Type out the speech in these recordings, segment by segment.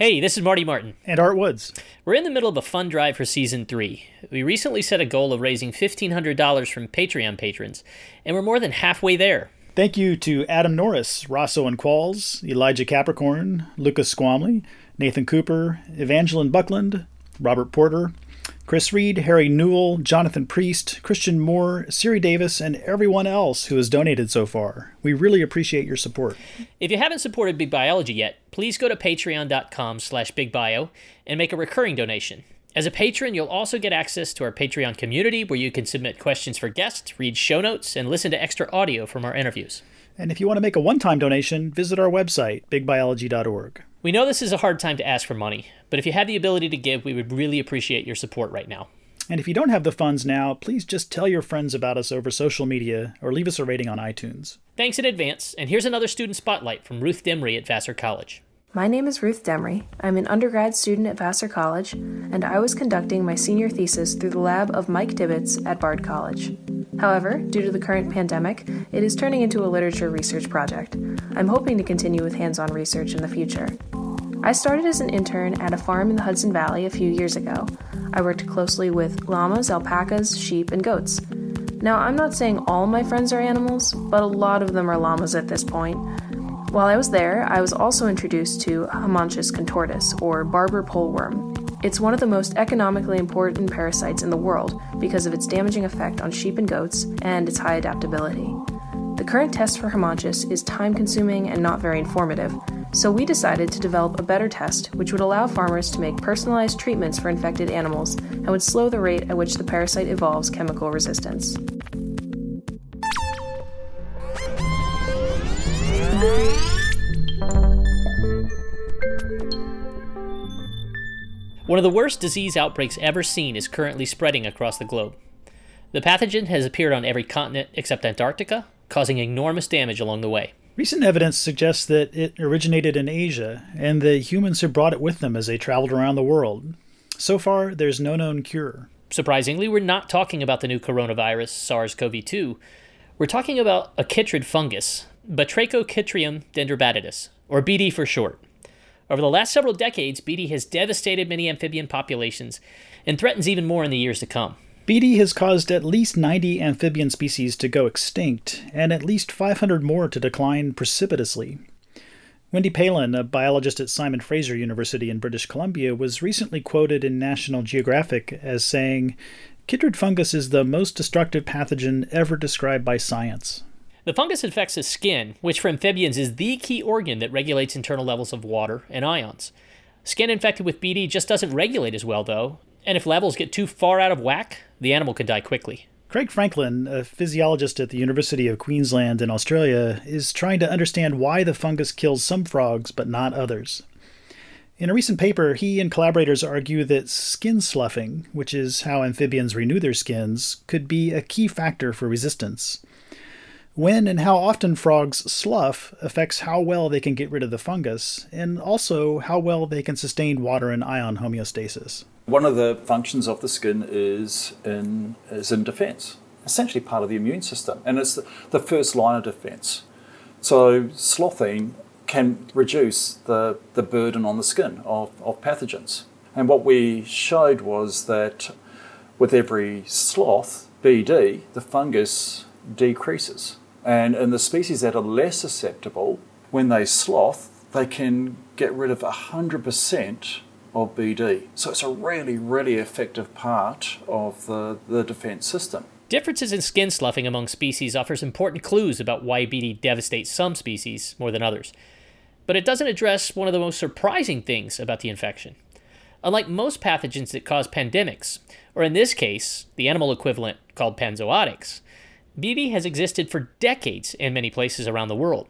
Hey, this is Marty Martin. And Art Woods. We're in the middle of a fund drive for season three. We recently set a goal of raising $1,500 from Patreon patrons, and we're more than halfway there. Thank you to Adam Norris, Rosso and Qualls, Elijah Capricorn, Lucas Squamley, Nathan Cooper, Evangeline Buckland, Robert Porter, Chris Reed, Harry Newell, Jonathan Priest, Christian Moore, Siri Davis, and everyone else who has donated so far. We really appreciate your support. If you haven't supported Big Biology yet, please go to patreon.com slash bigbio and make a recurring donation. As a patron, you'll also get access to our Patreon community where you can submit questions for guests, read show notes, and listen to extra audio from our interviews. And if you want to make a one time donation, visit our website, bigbiology.org. We know this is a hard time to ask for money, but if you have the ability to give, we would really appreciate your support right now. And if you don't have the funds now, please just tell your friends about us over social media or leave us a rating on iTunes. Thanks in advance, and here's another student spotlight from Ruth Demry at Vassar College. My name is Ruth Demry. I'm an undergrad student at Vassar College, and I was conducting my senior thesis through the lab of Mike Tibbetts at Bard College. However, due to the current pandemic, it is turning into a literature research project. I'm hoping to continue with hands on research in the future. I started as an intern at a farm in the Hudson Valley a few years ago. I worked closely with llamas, alpacas, sheep, and goats. Now, I'm not saying all my friends are animals, but a lot of them are llamas at this point. While I was there, I was also introduced to Haemonchus contortus, or barber pole worm. It's one of the most economically important parasites in the world because of its damaging effect on sheep and goats and its high adaptability. The current test for Haemonchus is time consuming and not very informative, so we decided to develop a better test which would allow farmers to make personalized treatments for infected animals and would slow the rate at which the parasite evolves chemical resistance. One of the worst disease outbreaks ever seen is currently spreading across the globe. The pathogen has appeared on every continent except Antarctica, causing enormous damage along the way. Recent evidence suggests that it originated in Asia, and the humans who brought it with them as they traveled around the world. So far, there's no known cure. Surprisingly, we're not talking about the new coronavirus, SARS CoV 2. We're talking about a chytrid fungus, Batrachochytrium dendrobatidis, or BD for short. Over the last several decades, BD has devastated many amphibian populations and threatens even more in the years to come. BD has caused at least 90 amphibian species to go extinct, and at least 500 more to decline precipitously. Wendy Palen, a biologist at Simon Fraser University in British Columbia, was recently quoted in National Geographic as saying, Chytrid fungus is the most destructive pathogen ever described by science. The fungus infects the skin, which for amphibians is the key organ that regulates internal levels of water and ions. Skin infected with BD just doesn't regulate as well, though, and if levels get too far out of whack, the animal could die quickly. Craig Franklin, a physiologist at the University of Queensland in Australia, is trying to understand why the fungus kills some frogs but not others. In a recent paper, he and collaborators argue that skin sloughing, which is how amphibians renew their skins, could be a key factor for resistance. When and how often frogs slough affects how well they can get rid of the fungus, and also how well they can sustain water and ion homeostasis. One of the functions of the skin is in, is in defense, essentially part of the immune system, and it's the, first line of defense. So, sloughing can reduce the, the burden on the skin of, of pathogens. And what we showed was that with every slough, BD, the fungus decreases. And in the species that are less susceptible, when they slough, they can get rid of 100% of BD. So it's a really, really effective part of the, the defense system. Differences in skin sloughing among species offers important clues about why BD devastates some species more than others. But it doesn't address one of the most surprising things about the infection. Unlike most pathogens that cause pandemics, or in this case, the animal equivalent called panzootics, BD has existed for decades in many places around the world.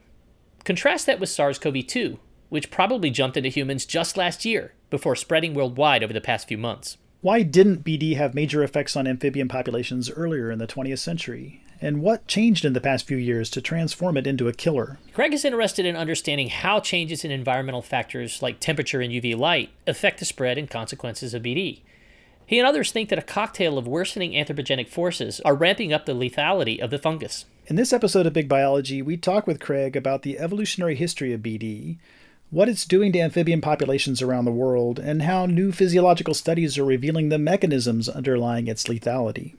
Contrast that with SARS CoV 2, which probably jumped into humans just last year before spreading worldwide over the past few months. Why didn't BD have major effects on amphibian populations earlier in the 20th century? And what changed in the past few years to transform it into a killer? Craig is interested in understanding how changes in environmental factors like temperature and UV light affect the spread and consequences of BD. He and others think that a cocktail of worsening anthropogenic forces are ramping up the lethality of the fungus. In this episode of Big Biology, we talk with Craig about the evolutionary history of BD, what it's doing to amphibian populations around the world, and how new physiological studies are revealing the mechanisms underlying its lethality.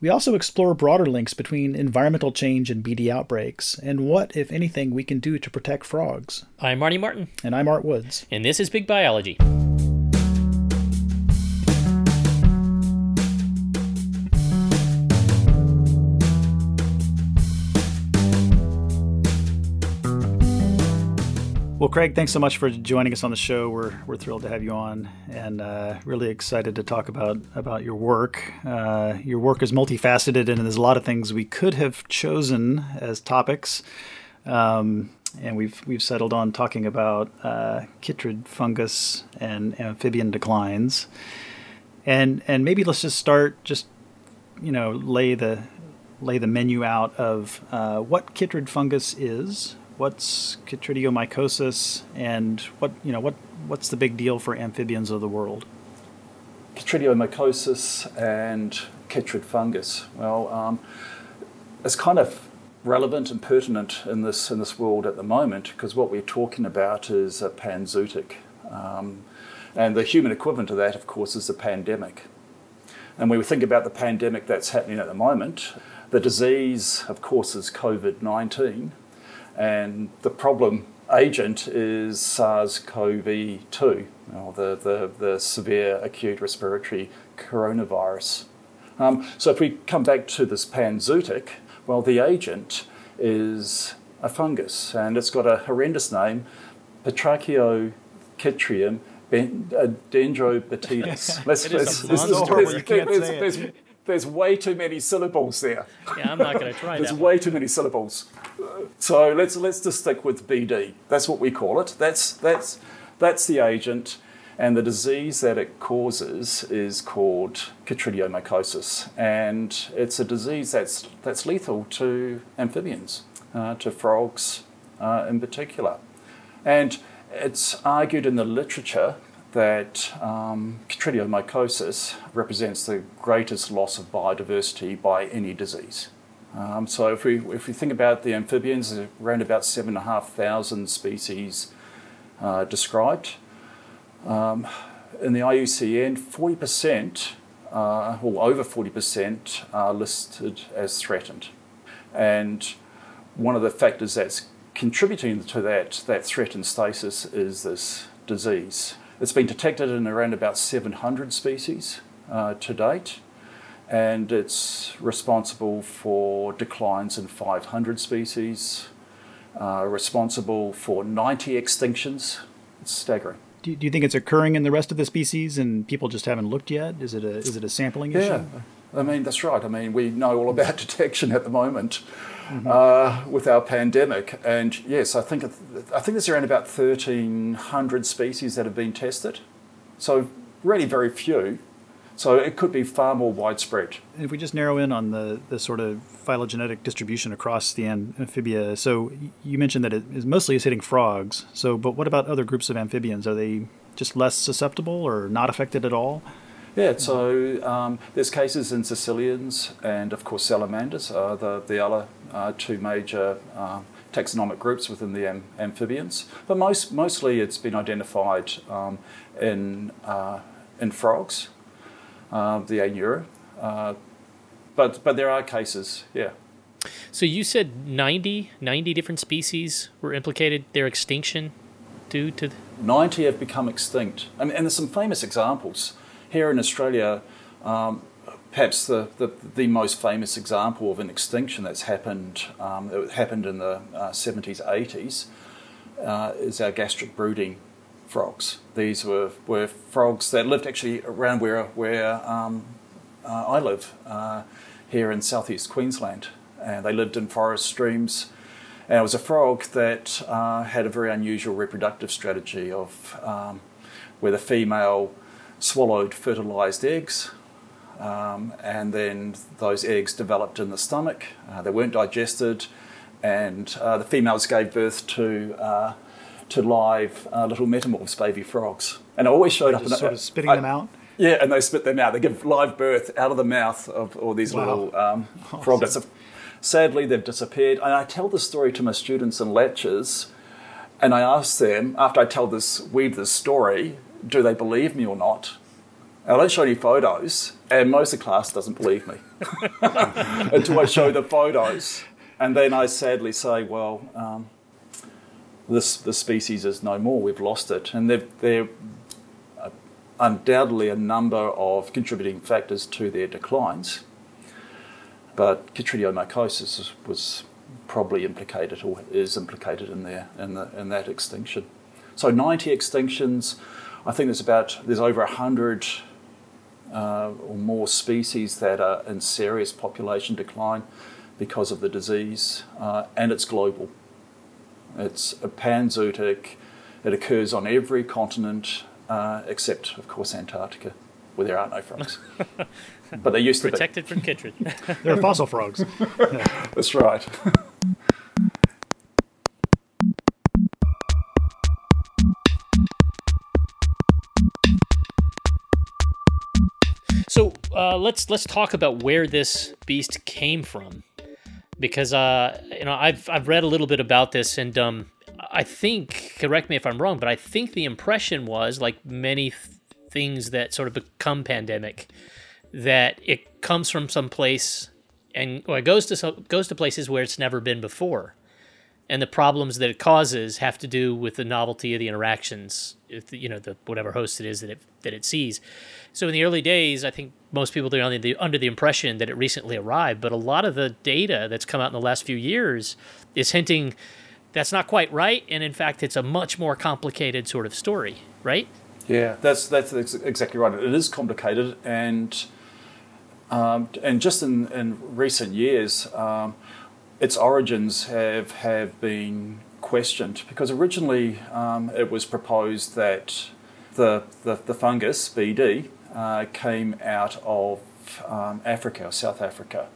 We also explore broader links between environmental change and BD outbreaks, and what, if anything, we can do to protect frogs. I'm Marty Martin. And I'm Art Woods. And this is Big Biology. Well, Craig, thanks so much for joining us on the show. We're, we're thrilled to have you on, and uh, really excited to talk about about your work. Uh, your work is multifaceted, and there's a lot of things we could have chosen as topics. Um, and we've we've settled on talking about uh, chytrid fungus and amphibian declines, and and maybe let's just start just you know lay the lay the menu out of uh, what chytrid fungus is, what's chytridiomycosis and what you know what what's the big deal for amphibians of the world? Chytridiomycosis and chytrid fungus. Well, um, it's kind of relevant and pertinent in this in this world at the moment because what we're talking about is a panzootic, um, and the human equivalent of that, of course, is the pandemic. And when we think about the pandemic that's happening at the moment, the disease, of course, is COVID nineteen and the problem agent is SARS-CoV-2, or the, the, the severe acute respiratory coronavirus. Um, so if we come back to this panzootic, well, the agent is a fungus, and it's got a horrendous name, Batrachochytrium dendrobatidis. Let's, let's, there's, there's way too many syllables there. Yeah, I'm not going to try that. There's way too many syllables. So let's let's just stick with BD. That's what we call it. That's that's that's the agent, and the disease that it causes is called chytridiomycosis, and it's a disease that's that's lethal to amphibians, uh, to frogs uh, in particular, and it's argued in the literature that um, represents the greatest loss of biodiversity by any disease. Um, so if we, if we think about the amphibians, around about 7,500 species uh, described. Um, in the IUCN, 40%, uh, or over 40%, are listed as threatened. And one of the factors that's contributing to that, that threatened status is this disease. It's been detected in around about 700 species uh, to date, and it's responsible for declines in 500 species, uh, responsible for 90 extinctions. It's staggering. Do you, do you think it's occurring in the rest of the species and people just haven't looked yet? Is it a, is it a sampling issue? Yeah. I mean, that's right. I mean, we know all about detection at the moment mm-hmm. uh, with our pandemic. And yes, I think, I think there's around about 1,300 species that have been tested. So, really, very few. So, it could be far more widespread. If we just narrow in on the, the sort of phylogenetic distribution across the amphibia, so you mentioned that it is mostly is hitting frogs. So, but what about other groups of amphibians? Are they just less susceptible or not affected at all? Yeah, so um, there's cases in caecilians and, of course, salamanders are the, the other uh, two major uh, taxonomic groups within the am- amphibians. But most, mostly it's been identified um, in, uh, in frogs, uh, the Anura. Uh, but, but there are cases, yeah. So you said 90, 90 different species were implicated, their extinction due to... 90 have become extinct. And, and there's some famous examples. Here in Australia, um, perhaps the, the, the, most famous example of an extinction that's happened, um, it happened in the uh, 70s, 80s, uh, is our gastric brooding frogs. These were, were frogs that lived actually around where, where um, uh, I live, uh, here in southeast Queensland. And they lived in forest streams. And it was a frog that uh, had a very unusual reproductive strategy of um, where the female swallowed fertilized eggs, um, and then those eggs developed in the stomach. Uh, they weren't digested, and uh, the females gave birth to uh, to live uh, little metamorphs baby frogs. And I always showed up in sort of spitting I, them out. Yeah, and they spit them out. They give live birth out of the mouth of all these wow. little um, awesome. froglets. Sadly, they've disappeared. And I tell this story to my students in lectures and I ask them after I tell this, weave this story, do they believe me or not? And I don't show any photos, and most of the class doesn't believe me until I show the photos, and then I sadly say, well. Um, this the species is no more. We've lost it, and there are undoubtedly a number of contributing factors to their declines. But chytridiomycosis was probably implicated or is implicated in there in, the, in that extinction. So 90 extinctions. I think there's about there's over 100 uh, or more species that are in serious population decline because of the disease, uh, and it's global. It's a panzootic. It occurs on every continent uh, except, of course, Antarctica, where there are no frogs. but they used to Protected to be. Protected from chytrid. They're fossil frogs. That's right. uh, let's let's talk about where this beast came from, because uh, you know I've I've read a little bit about this, and um, I think correct me if I'm wrong, but I think the impression was like many th- things that sort of become pandemic, that it comes from some place and or it goes to some, goes to places where it's never been before, and the problems that it causes have to do with the novelty of the interactions, if you know the whatever host it is that it that it sees. So in the early days, I think most people are under the, under the impression that it recently arrived, but a lot of the data that's come out in the last few years is hinting that's not quite right, and in fact, it's a much more complicated sort of story, right? Yeah, that's that's exactly right. It is complicated, and um, and just in, in recent years, um, its origins have have been questioned because originally um, it was proposed that the the, the fungus BD uh, came out of um, Africa, or South Africa,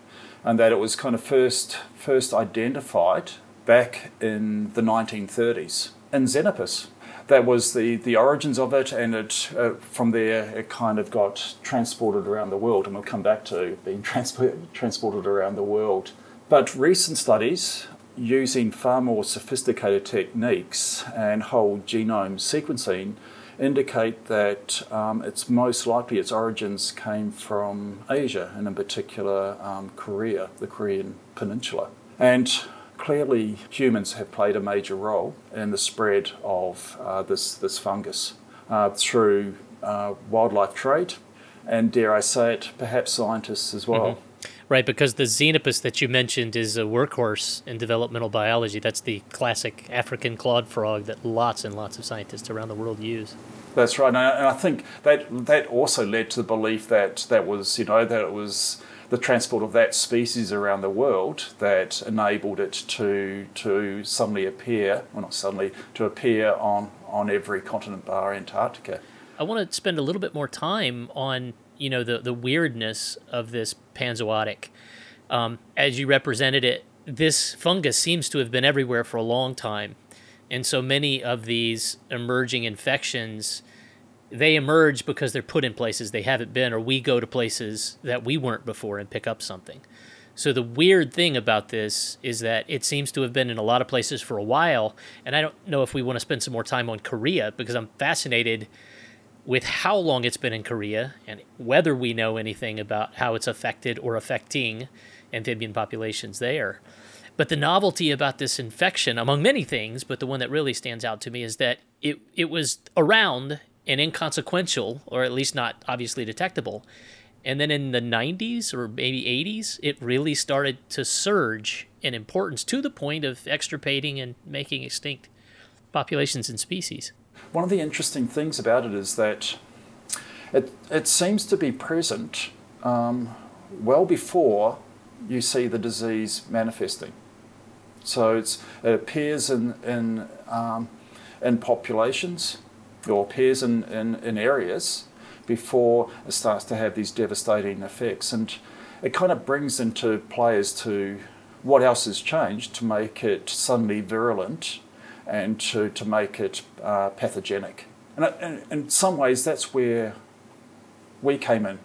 and that it was kind of first first identified back in the 1930s in Xenopus. That was the, the origins of it, and it uh, from there it kind of got transported around the world, and we'll come back to being transport, transported around the world. But recent studies using far more sophisticated techniques and whole genome sequencing indicate that um, it's most likely its origins came from Asia, and in particular um, Korea, the Korean peninsula. And clearly, humans have played a major role in the spread of uh, this, this fungus uh, through uh, wildlife trade, and dare I say it, perhaps scientists as well. Mm-hmm. Right, because the xenopus that you mentioned is a workhorse in developmental biology. That's the classic African clawed frog that lots and lots of scientists around the world use. That's right, and I, and I think that that also led to the belief that that was you know that it was the transport of that species around the world that enabled it to to suddenly appear, well not suddenly, to appear on on every continent bar Antarctica. I want to spend a little bit more time on you know the the weirdness of this panzootic. Um, as you represented it, this fungus seems to have been everywhere for a long time, and so many of these emerging infections they emerge because they're put in places they haven't been, or we go to places that we weren't before and pick up something. So the weird thing about this is that it seems to have been in a lot of places for a while, and I don't know if we want to spend some more time on Korea because I'm fascinated with how long it's been in Korea and whether we know anything about how it's affected or affecting amphibian populations there. But the novelty about this infection, among many things, but the one that really stands out to me is that it, it was around and inconsequential, or at least not obviously detectable. And then in the 90s or maybe 80s, it really started to surge in importance to the point of extirpating and making extinct populations and species. One of the interesting things about it is that it, it seems to be present um, well before you see the disease manifesting. So it appears in, in, um, in populations or appears in, in, in areas before it starts to have these devastating effects. And it kind of brings into play as to what else has changed to make it suddenly virulent and to, to make it uh, pathogenic. And, in some ways, that's where we came in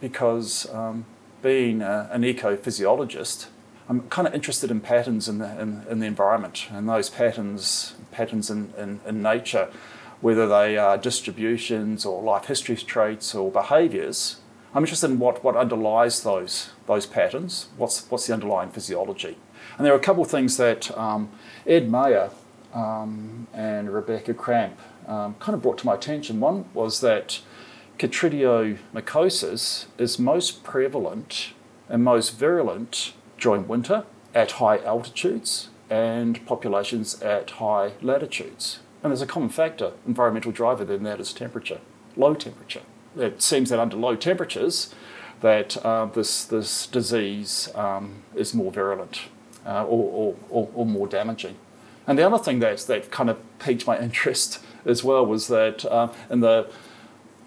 because um, being a, an ecophysiologist, I'm kind of interested in patterns in the, in, in the environment, and those patterns patterns in, in, in nature, whether they are distributions or life history traits or behaviours. I'm interested in what, what underlies those, those patterns, what's, what's the underlying physiology. And there are a couple of things that um, Ed Meyer um, and Rebecca Cramp um, kind of brought to my attention. One was that chytridiomycosis is most prevalent and most virulent during winter at high altitudes and populations at high latitudes. And there's a common factor, environmental driver, then that is temperature, low temperature. It seems that under low temperatures, that uh, this, this disease um, is more virulent uh, or, or, or, more damaging. And the other thing that, that kind of piqued my interest as well was that uh, in the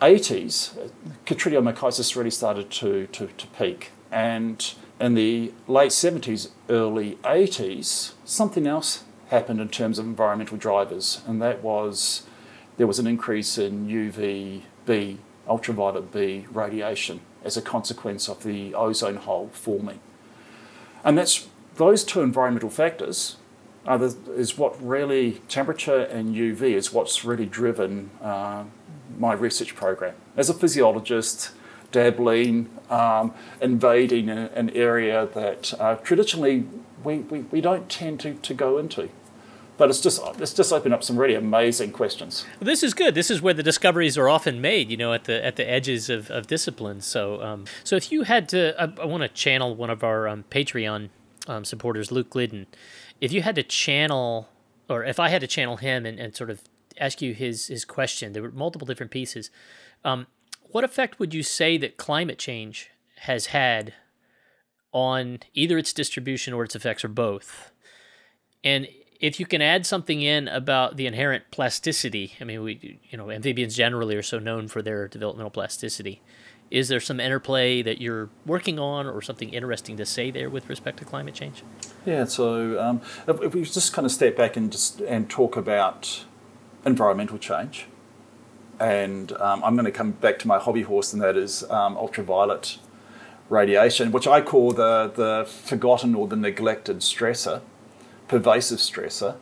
80s, chytridiomycosis really started to, to, to peak. And in the late 70s, early 80s, something else happened in terms of environmental drivers, and that was there was an increase in UVB, ultraviolet B radiation, as a consequence of the ozone hole forming. And that's those two environmental factors the, is what really temperature and UV is what's really driven uh, my research program. As a physiologist, dabbling, um, invading a, an area that uh, traditionally we, we, we don't tend to, to go into. But it's just it's just opened up some really amazing questions. Well, this is good. This is where the discoveries are often made, you know, at the at the edges of, of disciplines. So um, so if you had to, I, I want to channel one of our um, Patreon um, supporters, Luke Glidden. If you had to channel, or if I had to channel him and, and sort of ask you his his question, there were multiple different pieces. Um, what effect would you say that climate change has had on either its distribution or its effects or both? And if you can add something in about the inherent plasticity, I mean, we, you know, amphibians generally are so known for their developmental plasticity. Is there some interplay that you're working on, or something interesting to say there with respect to climate change? Yeah. So um, if, if we just kind of step back and just and talk about environmental change, and um, I'm going to come back to my hobby horse, and that is um, ultraviolet radiation, which I call the, the forgotten or the neglected stressor, pervasive stressor,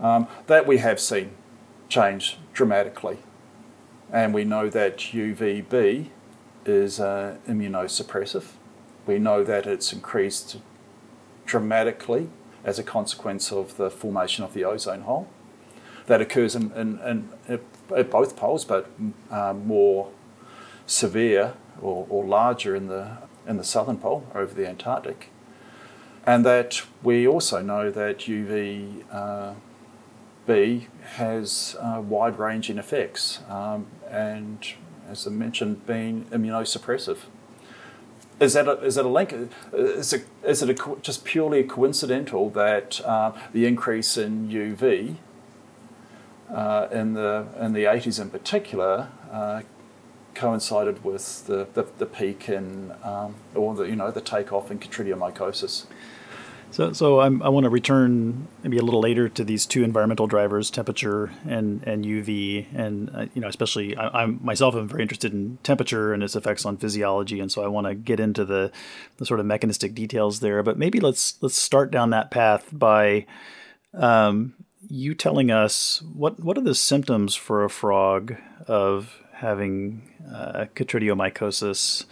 um, that we have seen change dramatically. And we know that UVB is uh, immunosuppressive. We know that it's increased dramatically as a consequence of the formation of the ozone hole. That occurs in, in, in at both poles, but uh, more severe or, or larger in the in the southern pole over the Antarctic, and that we also know that UV uh, has uh, wide ranging effects, um, and as I mentioned, being immunosuppressive. Is that a, is that a link? Is it, is it a, just purely coincidental that uh, the increase in UV uh, in the in the 80s in particular uh, coincided with the, the, the peak in um, or the you know the takeoff in chytridiomycosis. So, so I'm, i want to return maybe a little later to these two environmental drivers, temperature and, and UV, and uh, you know, especially I, am myself am very interested in temperature and its effects on physiology, and so I want to get into the, the sort of mechanistic details there. But maybe let's let's start down that path by um, you telling us what what are the symptoms for a frog of having uh, chytridiomycosis,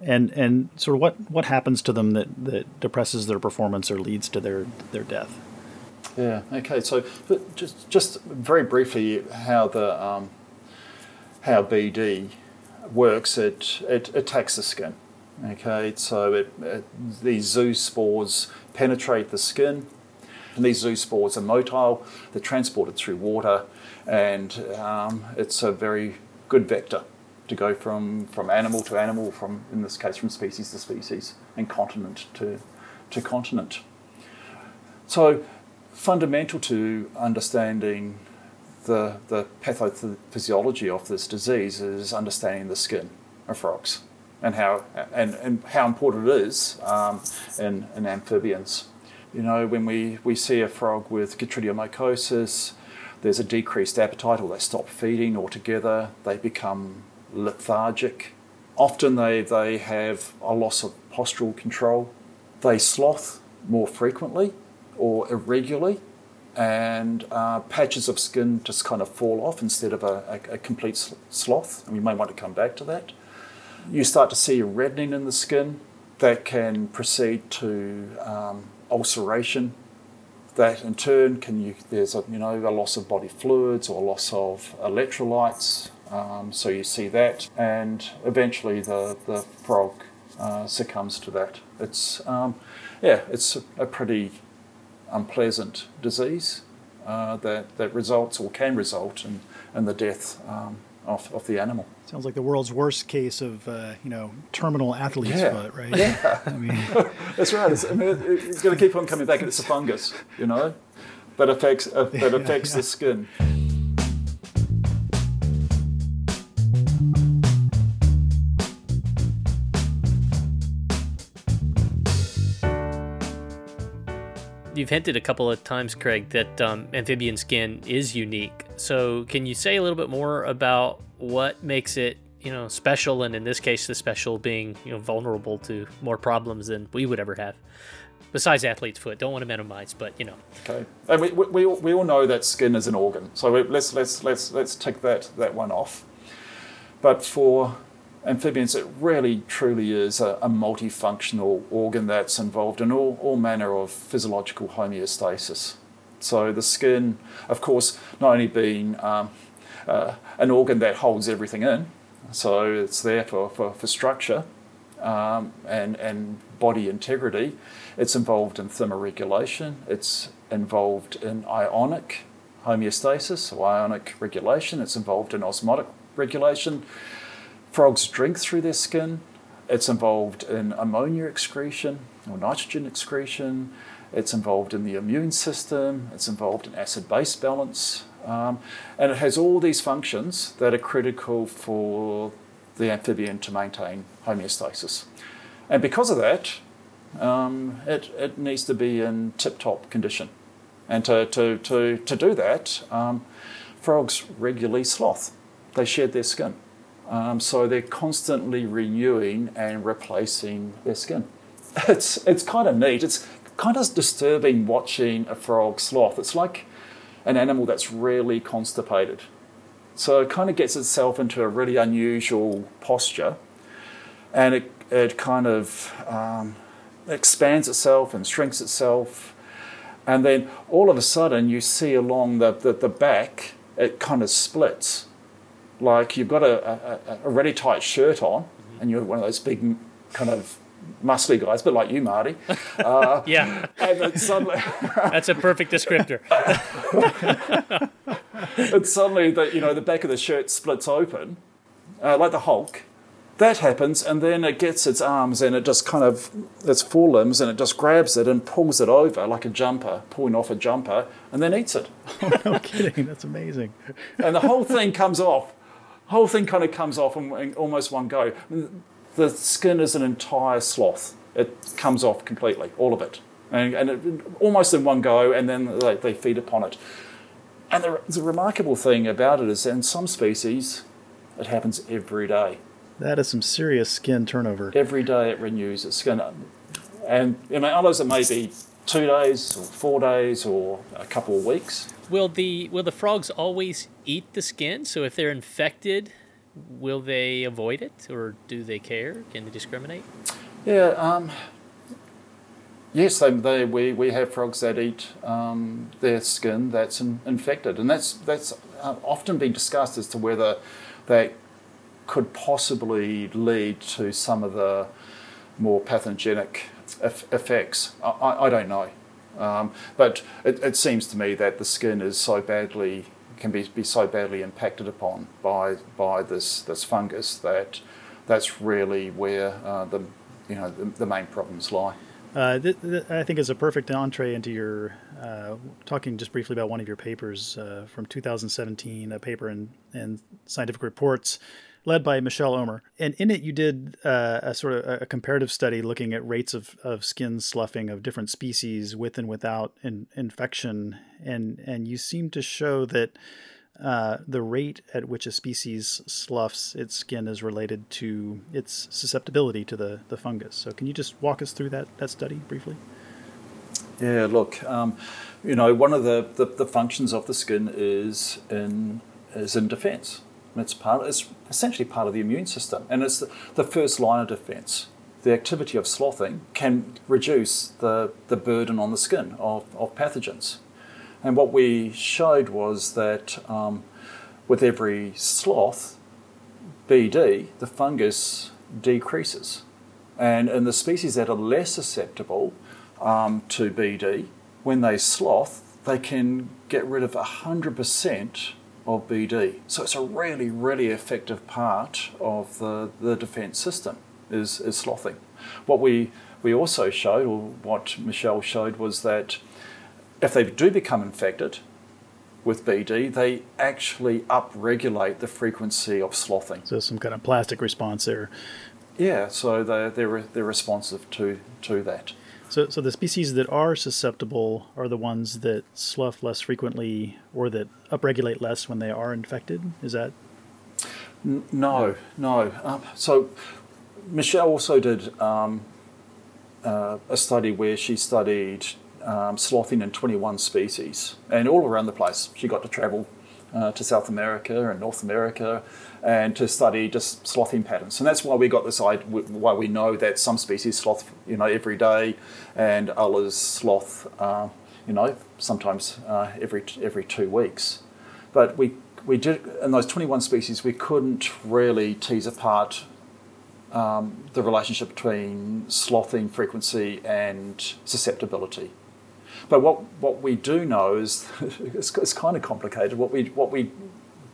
and and sort of what what happens to them that that depresses their performance or leads to their their death. Yeah. Okay. So, just just very briefly, how the um, how BD works. It it attacks the skin. Okay. So it, it these zoospores penetrate the skin and these zoospores are motile, they're transported through water, and um, it's a very good vector to go from, from animal to animal, from in this case from species to species, and continent to, to continent. So, fundamental to understanding the, the pathophysiology of this disease is understanding the skin of frogs and how, and, and how important it is um, in, in amphibians. You know, when we, we see a frog with chytridiomycosis, there's a decreased appetite or they stop feeding altogether, they become lethargic. Often they, they have a loss of postural control. They slough more frequently or irregularly, and uh, patches of skin just kind of fall off instead of a, a, a complete slough. And we may want to come back to that. You start to see a reddening in the skin that can proceed to um, ulceration. That in turn can you there's a you know a loss of body fluids or loss of electrolytes. Um, so you see that, and eventually the the frog uh, succumbs to that. It's um, yeah, it's a, pretty unpleasant disease uh, that, that results or can result in, in the death um, of, of the animal. Sounds like the world's worst case of uh, you know terminal athlete's yeah. foot, right? Yeah, I mean, that's right. It's, I mean, it, it's going to keep on coming back. It's a fungus, you know, that affects uh, that affects yeah, yeah. the skin. You've hinted a couple of times, Craig, that um, amphibian skin is unique. So, can you say a little bit more about what makes it, you know, special? And in this case, the special being, you know, vulnerable to more problems than we would ever have. Besides athlete's foot, don't want to minimize, but you know. Okay, and we, we, we all know that skin is an organ, so let's let's let's let's take that that one off. But for amphibians, it really truly is a, a, multifunctional organ that's involved in all, all manner of physiological homeostasis. So the skin, of course, not only being um, uh, an organ that holds everything in, so it's there for, for, for structure um, and, and body integrity, it's involved in thermoregulation, it's involved in ionic homeostasis or ionic regulation, it's involved in osmotic regulation, Frogs drink through their skin. It's involved in ammonia excretion or nitrogen excretion. It's involved in the immune system. It's involved in acid base balance. Um, and it has all these functions that are critical for the amphibian to maintain homeostasis. And because of that, um, it, it needs to be in tip top condition. And to, to, to, to do that, um, frogs regularly slough, they shed their skin. Um, so they're constantly renewing and replacing their skin. It's, it's kind of neat. It's kind of disturbing watching a frog slough. It's like an animal that's really constipated. So it kind of gets itself into a really unusual posture and it, it kind of um, expands itself and shrinks itself. And then all of a sudden, you see along the, the, the back, it kind of splits like you've got a, a, a really tight shirt on mm-hmm. and you're one of those big kind of muscly guys, but like you, Marty. Uh, yeah. And then suddenly. That's a perfect descriptor. and suddenly, the, you know, the back of the shirt splits open, uh, like the Hulk. That happens, and then it gets its arms and it just kind of, its forelimbs, and it just grabs it and pulls it over like a jumper, pulling off a jumper, and then eats it. Oh, no kidding. That's amazing. and the whole thing comes off whole thing kind of comes off in, in almost one go. The skin is an entire slough. It comes off completely, all of it, and, and it, almost in one go, and then they, they feed upon it. And the, the remarkable thing about it is, in some species, it happens every day. That is some serious skin turnover. Every day it renews its skin. And know, others it may be two days or four days or a couple of weeks. Will the will the frogs always eat the skin? So if they're infected, will they avoid it, or do they care? Can they discriminate? Yeah. Um, yes, they, they, we, we have frogs that eat um, their skin that's in, infected, and that's that's uh, often been discussed as to whether that could possibly lead to some of the more pathogenic effects. I, I don't know. Um, but it, it, seems to me that the skin is so badly can be, be so badly impacted upon by by this this fungus that that's really where uh, the you know the, the main problems lie. Uh, th- th- I think is a perfect entree into your uh, talking just briefly about one of your papers uh, from 2017, a paper in, in Scientific Reports led by Michelle Ohmer. And in it, you did uh, a sort of a comparative study looking at rates of, of skin sloughing of different species with and without in, infection. And, and you seem to show that uh, the rate at which a species sloughs its skin is related to its susceptibility to the, the fungus. So, can you just walk us through that, that study briefly? Yeah, look, um, you know, one of the, the, the, functions of the skin is in is in It's part. It's essentially part of the immune system, and it's the, the first line of defence. The activity of sloughing can reduce the, the burden on the skin of, of pathogens. And what we showed was that um, with every slough, BD, the fungus decreases. And in the species that are less susceptible um, to BD, when they slough, they can get rid of 100% of BD. So it's a really, really effective part of the, the defence system is, is sloughing. What we, we also showed, or what Michelle showed, was that if they do become infected with BD, they actually upregulate the frequency of sloughing. So some kind of plastic response there. Yeah, so they're, they're, they're responsive to, to that. So, so the species that are susceptible are the ones that slough less frequently or that upregulate less when they are infected. Is that? N- no, no. Um, so Michelle also did um, uh, a study where she studied um, in 21 species and all around the place. She got to travel uh, to South America and North America and to study just sloughing patterns. And that's why we got this idea, why we know that some species slough, you know, every day, and others slough, uh, you know, sometimes uh, every every two weeks. But we we did in those 21 species, we couldn't really tease apart um, the relationship between sloughing frequency and susceptibility. But what, what we do know is it's, it's kind of complicated. What we what we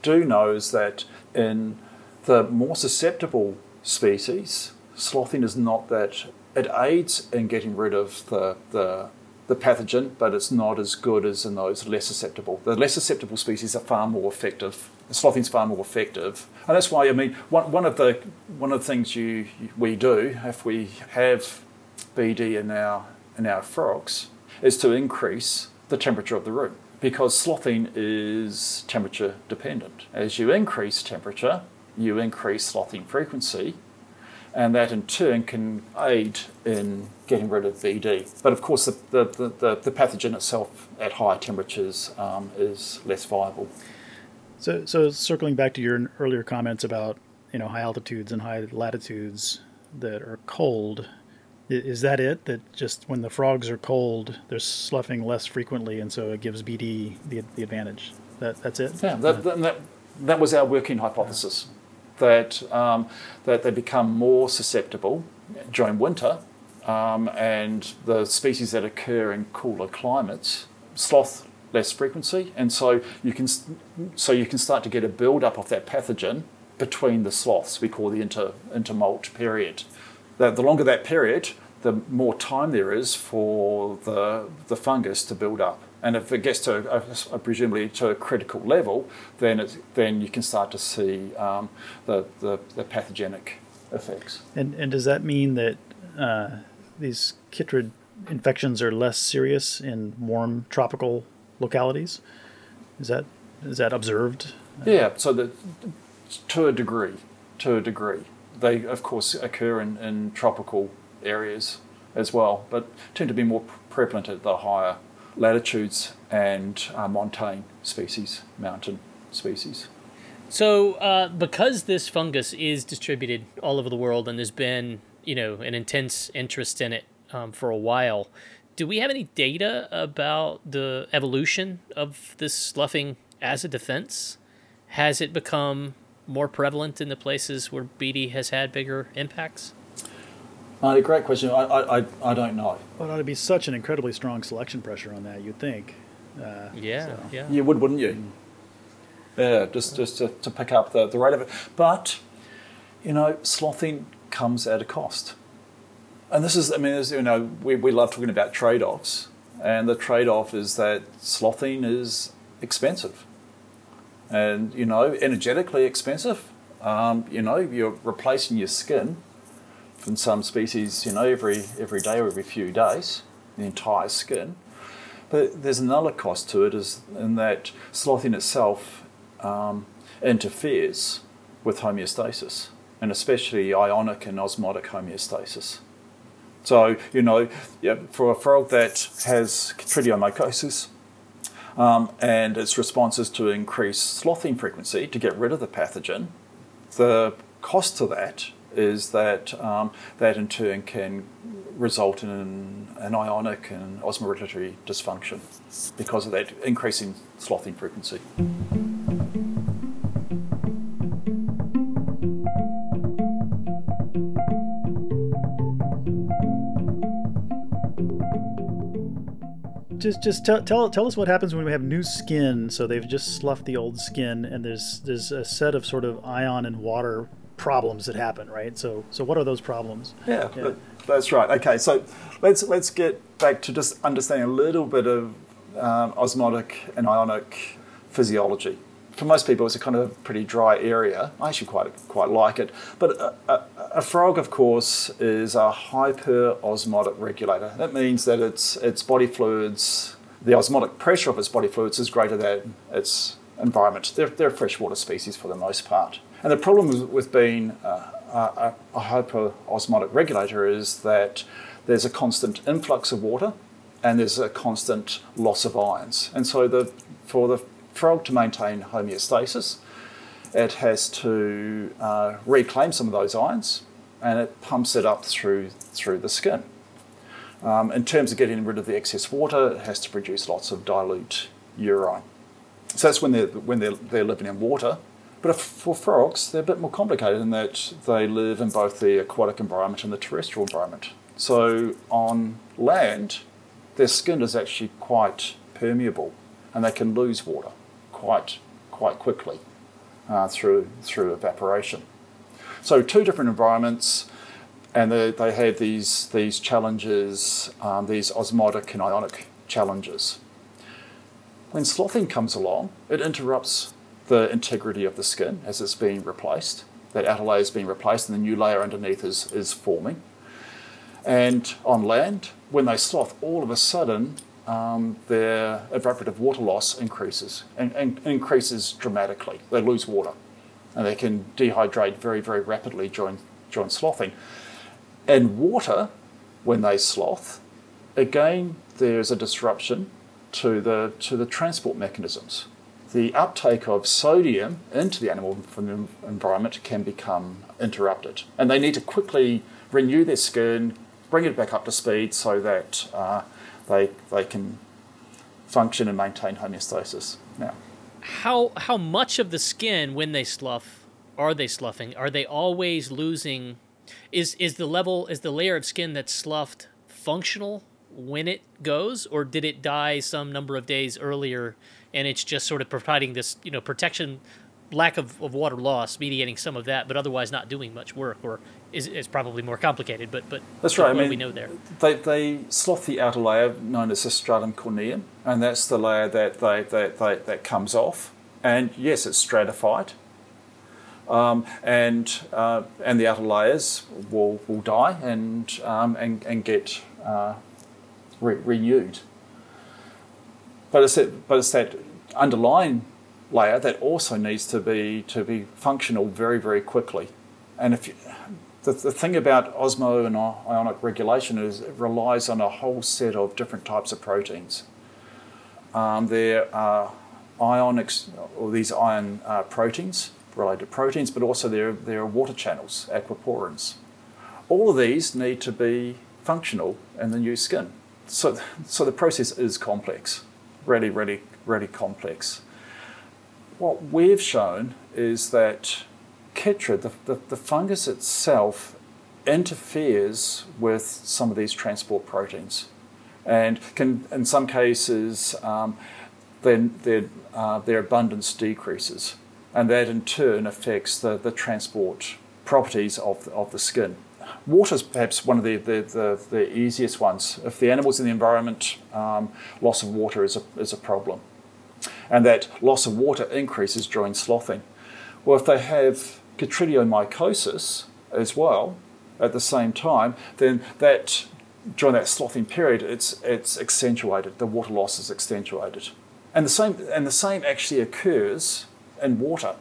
do know is that in the more susceptible species, sloughing is not that it aids in getting rid of the, the, the pathogen, but it's not as good as in those less susceptible. The less susceptible species are far more effective. Sloughing is far more effective, and that's why I mean one, one of the one of the things you we do if we have BD in our in our frogs is to increase the temperature of the room because sloughing is temperature dependent. As you increase temperature, you increase sloughing frequency, and that in turn can aid in getting rid of BD. But of course, the, the, the, the pathogen itself at higher temperatures um, is less viable. So, so circling back to your earlier comments about you know high altitudes and high latitudes that are cold, is that it? That just when the frogs are cold, they're sloughing less frequently, and so it gives BD the, the advantage. That that's it. Yeah, that, that, that was our working hypothesis. That um, that they become more susceptible during winter, um, and the species that occur in cooler climates slough less frequency, and so you can so you can start to get a build up of that pathogen between the sloughs. We call the inter intermoult period. The, the longer that period, the more time there is for the, the fungus to build up. And if it gets to a, a, presumably to a critical level, then it, then you can start to see um, the, the, the, pathogenic effects. And and does that mean that uh, these chytrid infections are less serious in warm tropical localities? Is that is that observed? Yeah. So that to a degree, to a degree, they of course occur in, in tropical areas as well, but tend to be more prevalent at the higher latitudes and uh, montane species, mountain species. So, uh, because this fungus is distributed all over the world and there's been, you know, an intense interest in it um, for a while, do we have any data about the evolution of this sloughing as a defense? Has it become more prevalent in the places where BD has had bigger impacts? Uh, great question. I, I, I don't know. Well, it'd be such an incredibly strong selection pressure on that, you'd think. Uh, yeah, so. yeah. You would, wouldn't you? Mm. Yeah, just, just to, to pick up the, the rate of it. But, you know, sloughing comes at a cost. And this is, I mean, you know, we, we love talking about trade offs. And the trade off is that sloughing is expensive. And, you know, energetically expensive. Um, you know, you're replacing your skin in some species, you know, every every day or every few days, the entire skin. But there's another cost to it, is in that sloughing itself um, interferes with homeostasis, and especially ionic and osmotic homeostasis. So, you know, yeah, for a frog that has chytridiomycosis, um, and its response is to increase sloughing frequency to get rid of the pathogen, the cost to that is that um, that in turn can result in an ionic and osmoregulatory dysfunction because of that increasing sloughing frequency. just just tell, tell tell us what happens when we have new skin. So they've just sloughed the old skin, and there's there's a set of sort of ion and water problems that happen, right? So so what are those problems? Yeah, yeah. that's right. Okay, so let's let's get back to just understanding a little bit of um, osmotic and ionic physiology for most people, it's a kind of pretty dry area. I actually quite quite like it. But a, a, a frog, of course, is a hyperosmotic regulator. That means that its its body fluids, the osmotic pressure of its body fluids is greater than its environment. They're, they're freshwater species for the most part. And the problem with being a, a, hyperosmotic regulator is that there's a constant influx of water and there's a constant loss of ions. And so the, for the frog to maintain homeostasis, it has to uh, reclaim some of those ions and it pumps it up through, through the skin. Um, in terms of getting rid of the excess water, it has to produce lots of dilute urine. So that's when they're, when they're, they're living in water. But for frogs, they're a bit more complicated in that they live in both the aquatic environment and the terrestrial environment. So on land, their skin is actually quite permeable and they can lose water quite quite quickly uh, through through evaporation. So two different environments, and they, they have these these challenges, um, these osmotic and ionic challenges. When sloughing comes along, it interrupts the integrity of the skin as it's being replaced. That outer layer is being replaced, and the new layer underneath is, is forming. And on land, when they slough, all of a sudden um, their evaporative water loss increases and, and, increases dramatically. They lose water and they can dehydrate very, very rapidly during, during sloughing. And water, when they slough, again, there's a disruption to the, to the transport mechanisms. The uptake of sodium into the animal from the environment can become interrupted. And they need to quickly renew their skin, bring it back up to speed so that uh, they they can function and maintain homeostasis. Now, how how much of the skin when they slough are they sloughing? Are they always losing? Is is the level is the layer of skin that's sloughed functional when it goes, or did it die some number of days earlier, and it's just sort of providing this you know protection lack of, of water loss mediating some of that, but otherwise not doing much work, or is, is probably more complicated. But but that's right. I mean, we know there they they slough the outer layer known as the stratum corneum, and that's the layer that they, they, they that comes off. And yes, it's stratified. Um, and uh, and the outer layers will, will die and um, and, and get uh, re- renewed. But it's that, but it's that underlying layer that also needs to be to be functional very very quickly. And if you, the, the thing about osmo and ionic regulation is it relies on a whole set of different types of proteins. Um, there are ionics or these ion uh, proteins related proteins, but also there there are water channels, aquaporins. All of these need to be functional in the new skin. So, so the process is complex, really, really, really complex what we've shown is that chytrid, the, the, the, fungus itself, interferes with some of these transport proteins. And can, in some cases, um, their, their, uh, their abundance decreases. And that in turn affects the, the transport properties of the, of the skin. Water is perhaps one of the, the, the, the, easiest ones. If the animals in the environment, um, loss of water is a, is a problem and that loss of water increases during sloughing. Well, if they have chytridiomycosis as well at the same time, then that during that sloughing period, it's it's accentuated. The water loss is accentuated, and the same and the same actually occurs in water.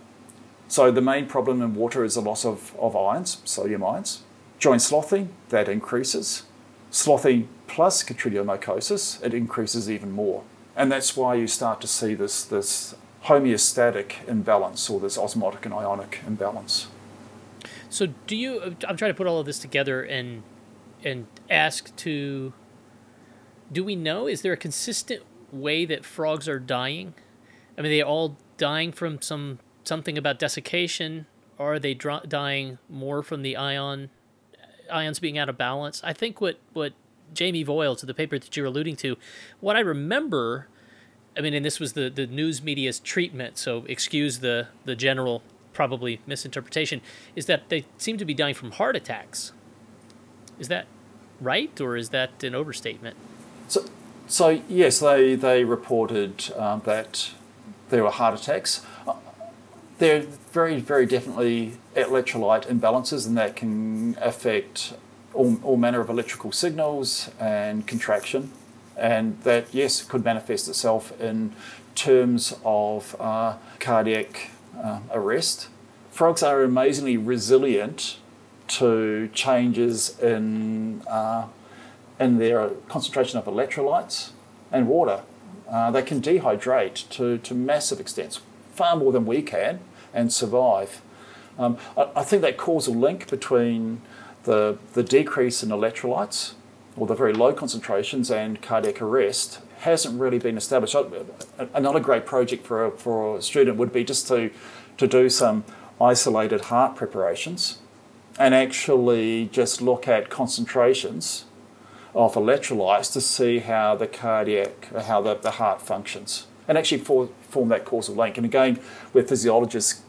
So the main problem in water is the loss of, of ions, sodium ions. During sloughing, that increases, Sloughing plus chytridiomycosis, it increases even more. And that's why you start to see this, this homeostatic imbalance or this osmotic and ionic imbalance. So, do you? I'm trying to put all of this together and and ask to. Do we know? Is there a consistent way that frogs are dying? I mean, they all dying from some something about desiccation, or are they dr- dying more from the ion ions being out of balance? I think what what Jamie Voyles to the paper that you're alluding to, what I remember, I mean, and this was the the news media's treatment, so excuse the the general probably misinterpretation, is that they seem to be dying from heart attacks. Is that right, or is that an overstatement? So, so yes, they they reported um, that there were heart attacks. There are very, very definitely electrolyte imbalances, and that can affect all, all manner of electrical signals and contraction. And that, yes, could manifest itself in terms of uh, cardiac uh, arrest. Frogs are amazingly resilient to changes in, uh, in their concentration of electrolytes and water. Uh, they can dehydrate to, to massive extents, far more than we can, and survive. Um, I, I, think that causal link between the, the decrease in electrolytes or the very low concentrations and cardiac arrest hasn't really been established. Another great project for a, for a student would be just to, to do some isolated heart preparations and actually just look at concentrations of electrolytes to see how the cardiac, how the, the heart functions, and actually for, form that causal link. And again, where physiologists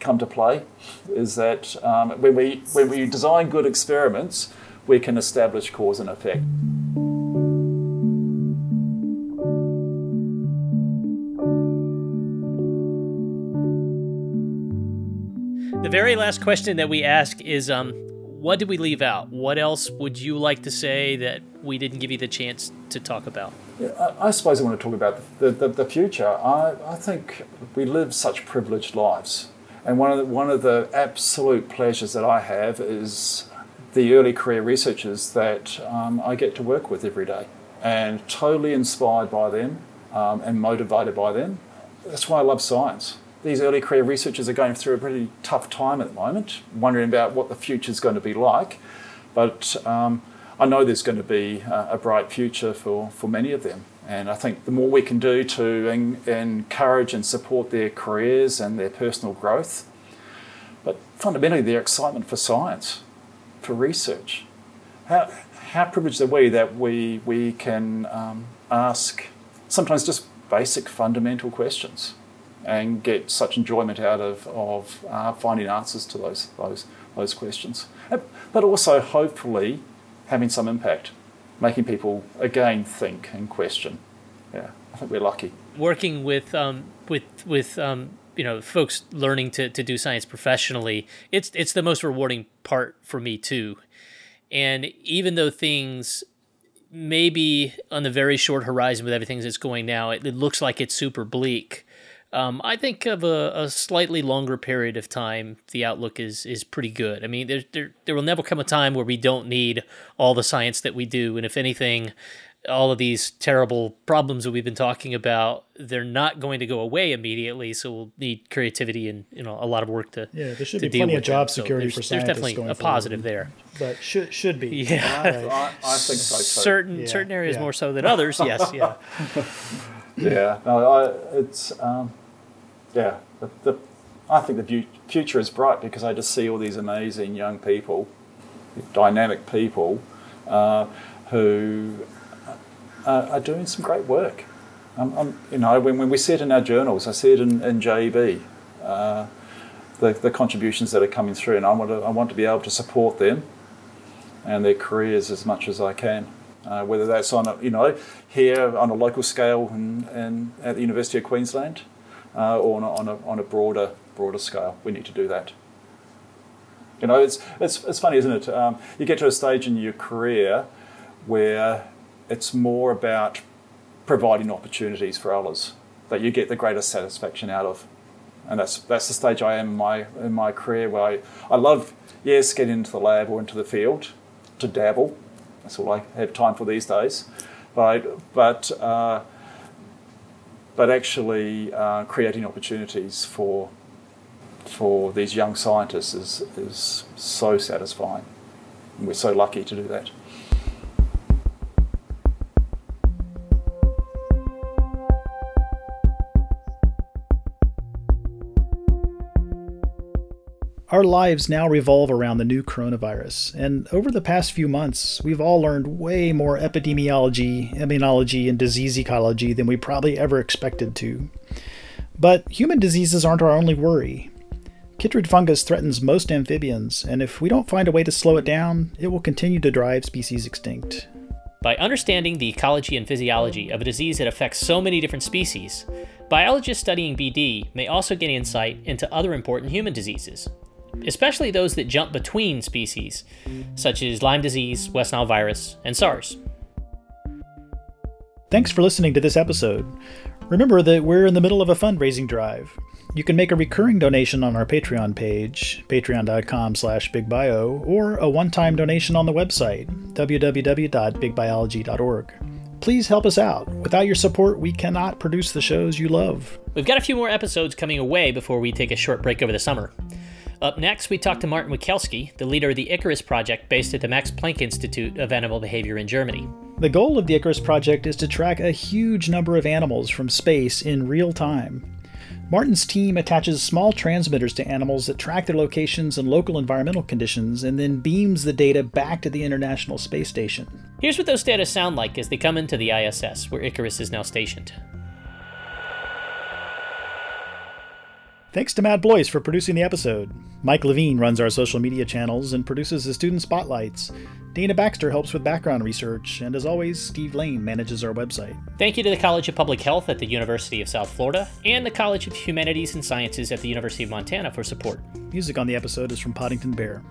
come to play, is that um, when, we, when we design good experiments, we can establish cause and effect. The very last question that we ask is um, what did we leave out? What else would you like to say that we didn't give you the chance to talk about? Yeah, I, I, suppose I want to talk about the, the, the future. I, I think we live such privileged lives. And one of, the, one of the absolute pleasures that I have is the early career researchers that um, I get to work with every day and totally inspired by them um, and motivated by them. That's why I love science these early career researchers are going through a pretty tough time at the moment, wondering about what the future is going to be like. But um, I know there's going to be a, a, bright future for, for many of them. And I think the more we can do to en- encourage and support their careers and their personal growth, but fundamentally their excitement for science, for research. How, how privileged are we that we, we can um, ask sometimes just basic fundamental questions? And get such enjoyment out of, of uh, finding answers to those, those, those questions. But also, hopefully, having some impact, making people again think and question. Yeah, I think we're lucky. Working with, um, with, with um, you know, folks learning to, to do science professionally, it's, it's the most rewarding part for me, too. And even though things maybe on the very short horizon with everything that's going now, it, it looks like it's super bleak um, I think of a, a, slightly longer period of time, the outlook is is pretty good. I mean, there, there there will never come a time where we don't need all the science that we do, and if anything, all of these terrible problems that we've been talking about, they're not going to go away immediately. So we'll need creativity and you know a lot of work to yeah. There should be plenty of job them. security so for scientists. There's definitely a positive there, but should should be. Yeah, I, I, I think so. Certain yeah, certain areas yeah. more so than others. Yes, yeah. yeah, no, I, it's um, yeah. The, the, I think the future is bright because I just see all these amazing young people, dynamic people, uh, who uh, are doing some great work. Um, um, you know, when, when we see it in our journals, I see it in, in JEB, uh, the, the contributions that are coming through, and I want to I want to be able to support them and their careers as much as I can. Uh, whether that's on a, you know here on a local scale and, and at the University of Queensland, uh, or on a, on, a, on a broader broader scale. We need to do that. You know, it's it's, it's funny, isn't it? Um, you get to a stage in your career where it's more about providing opportunities for others that you get the greatest satisfaction out of. And that's that's the stage I am in my in my career where I, I love yes getting into the lab or into the field to dabble That's all I have time for these days. But, but, uh, but actually uh, creating opportunities for, for these young scientists is, is so satisfying. And we're so lucky to do that. Our lives now revolve around the new coronavirus, and over the past few months, we've all learned way more epidemiology, immunology, and disease ecology than we probably ever expected to. But human diseases aren't our only worry. Chytrid fungus threatens most amphibians, and if we don't find a way to slow it down, it will continue to drive species extinct. By understanding the ecology and physiology of a disease that affects so many different species, biologists studying BD may also gain insight into other important human diseases, especially those that jump between species, such as Lyme disease, West Nile virus, and SARS. Thanks for listening to this episode. Remember that we're in the middle of a fundraising drive. You can make a recurring donation on our Patreon page, patreon.com slash bigbio, or a one-time donation on the website, www.bigbiology.org. Please help us out. Without your support, we cannot produce the shows you love. We've got a few more episodes coming away before we take a short break over the summer. Up next, we talk to Martin Wikelski, the leader of the Icarus Project based at the Max Planck Institute of Animal Behavior in Germany. The goal of the Icarus Project is to track a huge number of animals from space in real time. Martin's team attaches small transmitters to animals that track their locations and local environmental conditions and then beams the data back to the International Space Station. Here's what those data sound like as they come into the ISS, where Icarus is now stationed. Thanks to Matt Blois for producing the episode. Mike Levine runs our social media channels and produces the student spotlights. Dana Baxter helps with background research, and as always, Steve Lane manages our website. Thank you to the College of Public Health at the University of South Florida and the College of Humanities and Sciences at the University of Montana for support. Music on the episode is from Poddington Bear.